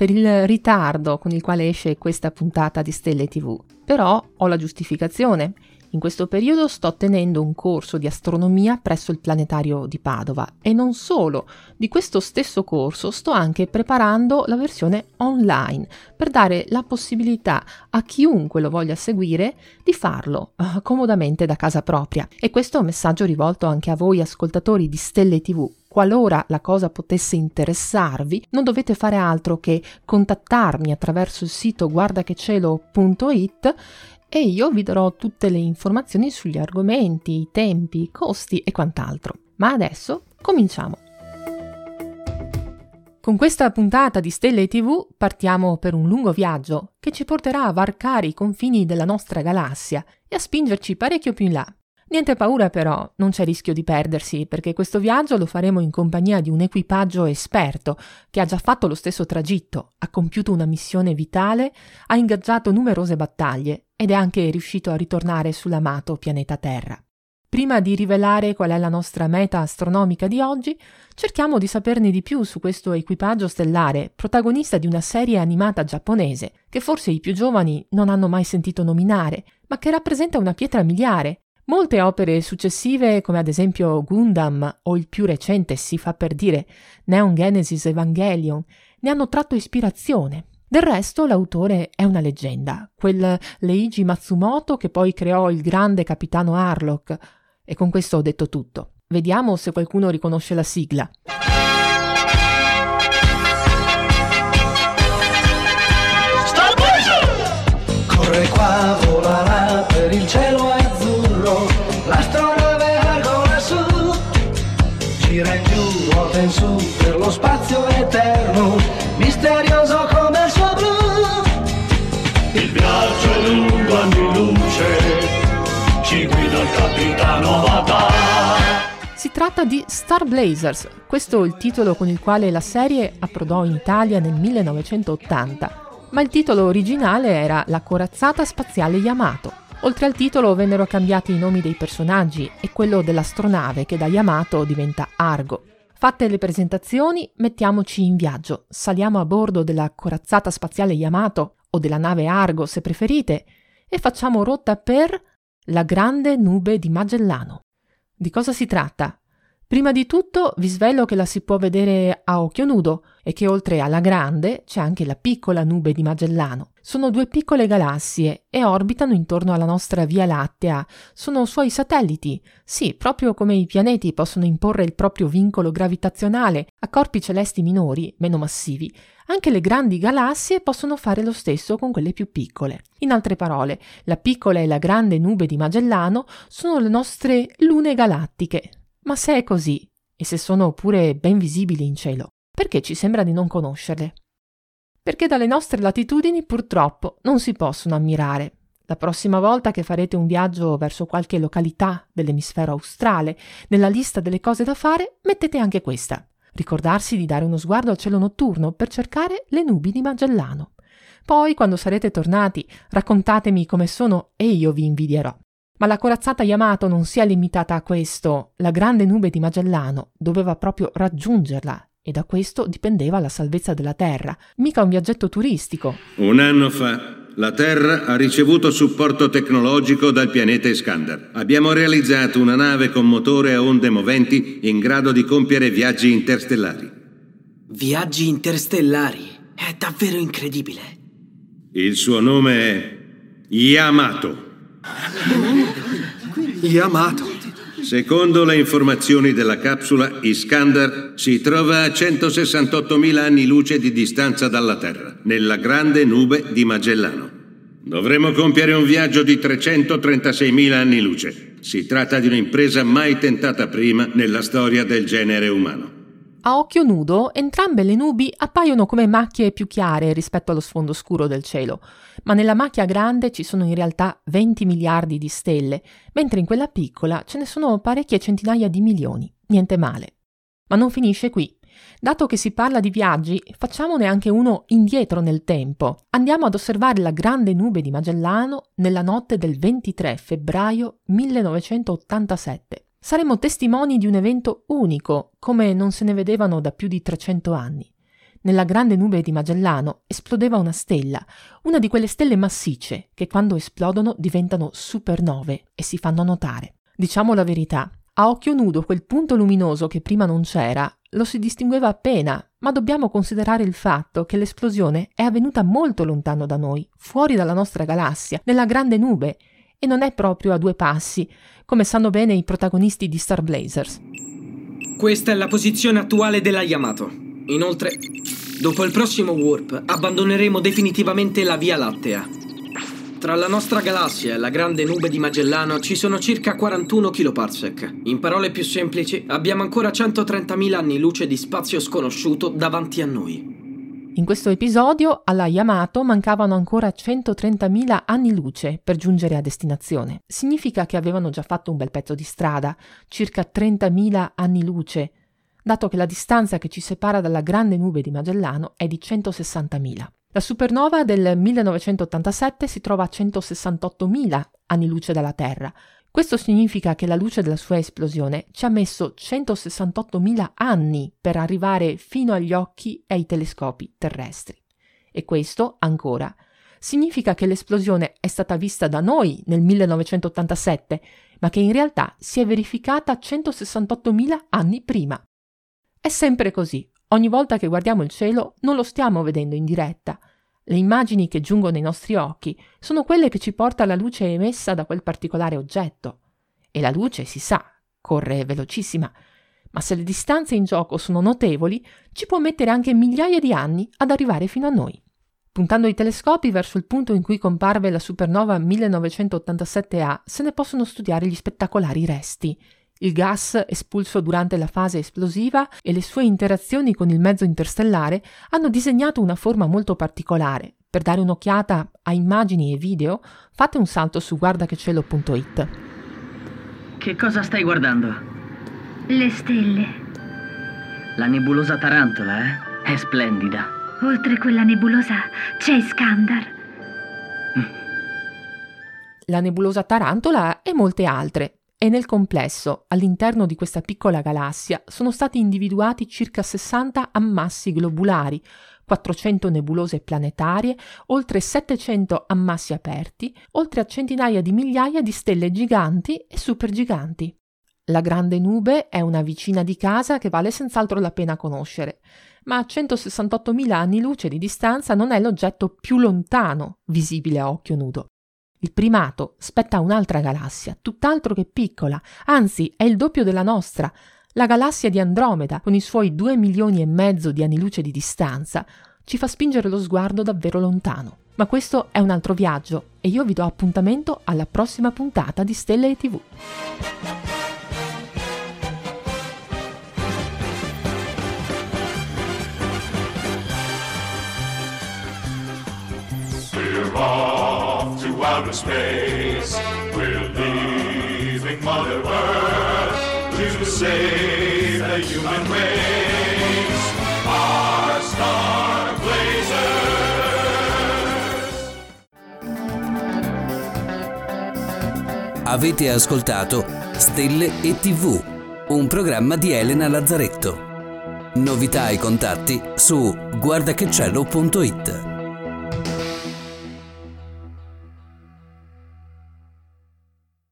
per il ritardo con il quale esce questa puntata di Stelle TV. Però ho la giustificazione. In questo periodo sto tenendo un corso di astronomia presso il planetario di Padova e non solo, di questo stesso corso sto anche preparando la versione online per dare la possibilità a chiunque lo voglia seguire di farlo uh, comodamente da casa propria. E questo è un messaggio rivolto anche a voi ascoltatori di Stelle TV. Qualora la cosa potesse interessarvi, non dovete fare altro che contattarmi attraverso il sito guardachecielo.it e io vi darò tutte le informazioni sugli argomenti, i tempi, i costi e quant'altro. Ma adesso cominciamo. Con questa puntata di Stelle TV partiamo per un lungo viaggio che ci porterà a varcare i confini della nostra galassia e a spingerci parecchio più in là. Niente paura però, non c'è rischio di perdersi, perché questo viaggio lo faremo in compagnia di un equipaggio esperto che ha già fatto lo stesso tragitto, ha compiuto una missione vitale, ha ingaggiato numerose battaglie ed è anche riuscito a ritornare sull'amato pianeta Terra. Prima di rivelare qual è la nostra meta astronomica di oggi, cerchiamo di saperne di più su questo equipaggio stellare, protagonista di una serie animata giapponese, che forse i più giovani non hanno mai sentito nominare, ma che rappresenta una pietra miliare, Molte opere successive, come ad esempio Gundam o il più recente, si fa per dire, Neon Genesis Evangelion, ne hanno tratto ispirazione. Del resto l'autore è una leggenda, quel Leiji Matsumoto che poi creò il grande capitano Harlock. E con questo ho detto tutto. Vediamo se qualcuno riconosce la sigla. Corre qua, vola là per il cielo in su per lo spazio eterno, misterioso come il suo blu. Il viaggio è lungo anni luce, ci guida il capitano Vata. Si tratta di Star Blazers, questo è il titolo con il quale la serie approdò in Italia nel 1980, ma il titolo originale era La corazzata spaziale Yamato. Oltre al titolo vennero cambiati i nomi dei personaggi e quello dell'astronave che da Yamato diventa Argo. Fatte le presentazioni, mettiamoci in viaggio, saliamo a bordo della corazzata spaziale Yamato o della nave Argo se preferite e facciamo rotta per la grande nube di Magellano. Di cosa si tratta? Prima di tutto vi svelo che la si può vedere a occhio nudo e che oltre alla grande c'è anche la piccola nube di Magellano. Sono due piccole galassie e orbitano intorno alla nostra Via Lattea. Sono suoi satelliti. Sì, proprio come i pianeti possono imporre il proprio vincolo gravitazionale a corpi celesti minori, meno massivi, anche le grandi galassie possono fare lo stesso con quelle più piccole. In altre parole, la piccola e la grande nube di Magellano sono le nostre lune galattiche. Ma se è così, e se sono pure ben visibili in cielo, perché ci sembra di non conoscerle? Perché dalle nostre latitudini purtroppo non si possono ammirare. La prossima volta che farete un viaggio verso qualche località dell'emisfero australe, nella lista delle cose da fare mettete anche questa. Ricordarsi di dare uno sguardo al cielo notturno per cercare le nubi di Magellano. Poi, quando sarete tornati, raccontatemi come sono e io vi invidierò. Ma la corazzata Yamato non si è limitata a questo. La grande nube di Magellano doveva proprio raggiungerla e da questo dipendeva la salvezza della Terra, mica un viaggetto turistico. Un anno fa la Terra ha ricevuto supporto tecnologico dal pianeta Iskandar. Abbiamo realizzato una nave con motore a onde moventi in grado di compiere viaggi interstellari. Viaggi interstellari? È davvero incredibile. Il suo nome è Yamato. Yamato. Secondo le informazioni della capsula, Iskandar si trova a 168.000 anni luce di distanza dalla Terra, nella grande nube di Magellano. Dovremo compiere un viaggio di 336.000 anni luce. Si tratta di un'impresa mai tentata prima nella storia del genere umano. A occhio nudo, entrambe le nubi appaiono come macchie più chiare rispetto allo sfondo scuro del cielo, ma nella macchia grande ci sono in realtà 20 miliardi di stelle, mentre in quella piccola ce ne sono parecchie centinaia di milioni. Niente male. Ma non finisce qui. Dato che si parla di viaggi, facciamone anche uno indietro nel tempo. Andiamo ad osservare la grande nube di Magellano nella notte del 23 febbraio 1987. Saremo testimoni di un evento unico, come non se ne vedevano da più di 300 anni. Nella grande nube di Magellano esplodeva una stella, una di quelle stelle massicce che quando esplodono diventano supernove e si fanno notare. Diciamo la verità, a occhio nudo quel punto luminoso che prima non c'era lo si distingueva appena, ma dobbiamo considerare il fatto che l'esplosione è avvenuta molto lontano da noi, fuori dalla nostra galassia, nella grande nube, e non è proprio a due passi, come sanno bene i protagonisti di Star Blazers. Questa è la posizione attuale della Yamato. Inoltre, dopo il prossimo warp, abbandoneremo definitivamente la Via Lattea. Tra la nostra galassia e la grande nube di Magellano ci sono circa 41 kiloparsec. In parole più semplici, abbiamo ancora 130.000 anni luce di spazio sconosciuto davanti a noi. In questo episodio alla Yamato mancavano ancora 130.000 anni luce per giungere a destinazione. Significa che avevano già fatto un bel pezzo di strada, circa 30.000 anni luce, dato che la distanza che ci separa dalla grande nube di Magellano è di 160.000. La supernova del 1987 si trova a 168.000 anni luce dalla Terra, questo significa che la luce della sua esplosione ci ha messo 168.000 anni per arrivare fino agli occhi e ai telescopi terrestri. E questo, ancora, significa che l'esplosione è stata vista da noi nel 1987, ma che in realtà si è verificata 168.000 anni prima. È sempre così. Ogni volta che guardiamo il cielo non lo stiamo vedendo in diretta, le immagini che giungono ai nostri occhi sono quelle che ci porta la luce emessa da quel particolare oggetto. E la luce, si sa, corre velocissima, ma se le distanze in gioco sono notevoli, ci può mettere anche migliaia di anni ad arrivare fino a noi. Puntando i telescopi verso il punto in cui comparve la supernova 1987A, se ne possono studiare gli spettacolari resti, il gas espulso durante la fase esplosiva e le sue interazioni con il mezzo interstellare hanno disegnato una forma molto particolare. Per dare un'occhiata a immagini e video, fate un salto su guardachecielo.it. Che cosa stai guardando? Le stelle. La nebulosa Tarantola, eh? È splendida. Oltre quella nebulosa c'è Iskandar. La nebulosa Tarantola e molte altre, e nel complesso, all'interno di questa piccola galassia, sono stati individuati circa 60 ammassi globulari, 400 nebulose planetarie, oltre 700 ammassi aperti, oltre a centinaia di migliaia di stelle giganti e supergiganti. La grande nube è una vicina di casa che vale senz'altro la pena conoscere, ma a 168.000 anni luce di distanza non è l'oggetto più lontano visibile a occhio nudo. Il primato spetta a un'altra galassia, tutt'altro che piccola, anzi è il doppio della nostra, la galassia di Andromeda, con i suoi due milioni e mezzo di anni luce di distanza, ci fa spingere lo sguardo davvero lontano. Ma questo è un altro viaggio e io vi do appuntamento alla prossima puntata di Stelle e TV. Outer space. We're leaving Mother Earth to save the human race. Our star blazers. Avete ascoltato Stelle e TV, un programma di Elena Lazzaretto. Novità e contatti su guardachecielo.it.